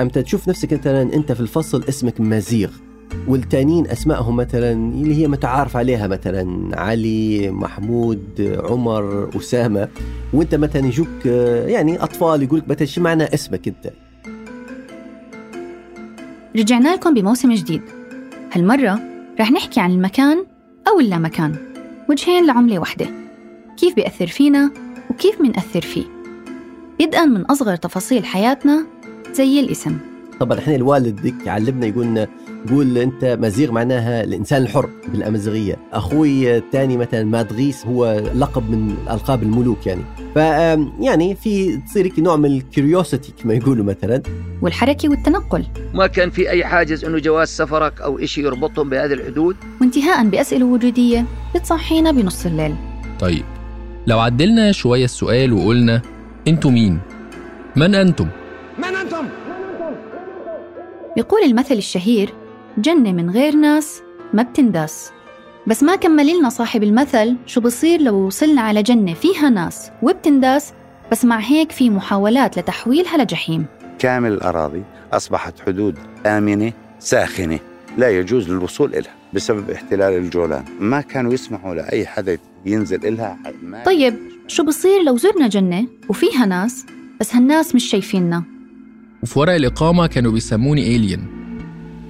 أمتى تشوف نفسك مثلا أنت في الفصل اسمك مزيغ والتانيين أسمائهم مثلا اللي هي متعارف عليها مثلا علي محمود عمر أسامة وأنت مثلا يجوك يعني أطفال يقولك مثلا شو معنى اسمك أنت؟ رجعنا لكم بموسم جديد. هالمرة رح نحكي عن المكان أو اللامكان. وجهين لعملة وحدة. كيف بيأثر فينا وكيف منأثر فيه. بدءا من أصغر تفاصيل حياتنا زي الاسم. طبعا إحنا الوالد علمنا يقولنا قول أنت مزيغ معناها الإنسان الحر بالامازيغيه أخوي الثاني مثلا مادغيس هو لقب من ألقاب الملوك يعني. ف يعني في تصير نوع من الكيوريوسيتي كما يقولوا مثلا. والحركة والتنقل. ما كان في أي حاجز إنه جواز سفرك أو شيء يربطهم بهذه الحدود؟ وانتهاء بأسئلة وجودية بتصحينا بنص الليل. طيب لو عدلنا شوية السؤال وقلنا أنتوا مين؟ من أنتم من أنتم؟ بيقول المثل الشهير جنة من غير ناس ما بتنداس. بس ما كمل لنا صاحب المثل شو بصير لو وصلنا على جنة فيها ناس وبتنداس بس مع هيك في محاولات لتحويلها لجحيم. كامل الأراضي أصبحت حدود آمنة ساخنة لا يجوز للوصول إلها بسبب احتلال الجولان. ما كانوا يسمحوا لأي حدا ينزل إلها ما طيب شو بصير لو زرنا جنة وفيها ناس بس هالناس مش شايفيننا؟ وفي ورق الإقامة كانوا بيسموني إيليان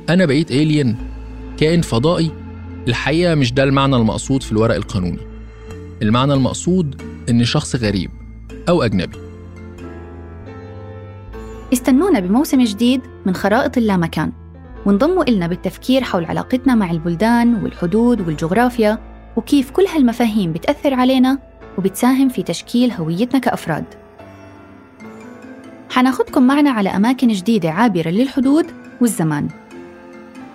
أنا بقيت إيليان كائن فضائي. الحقيقة مش ده المعنى المقصود في الورق القانوني. المعنى المقصود إن شخص غريب أو أجنبي. استنونا بموسم جديد من خرائط اللامكان وانضموا إلنا بالتفكير حول علاقتنا مع البلدان والحدود والجغرافيا وكيف كل هالمفاهيم بتأثر علينا وبتساهم في تشكيل هويتنا كأفراد. حناخدكم معنا على أماكن جديدة عابرة للحدود والزمان.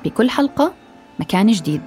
بكل حلقة مكان جديد.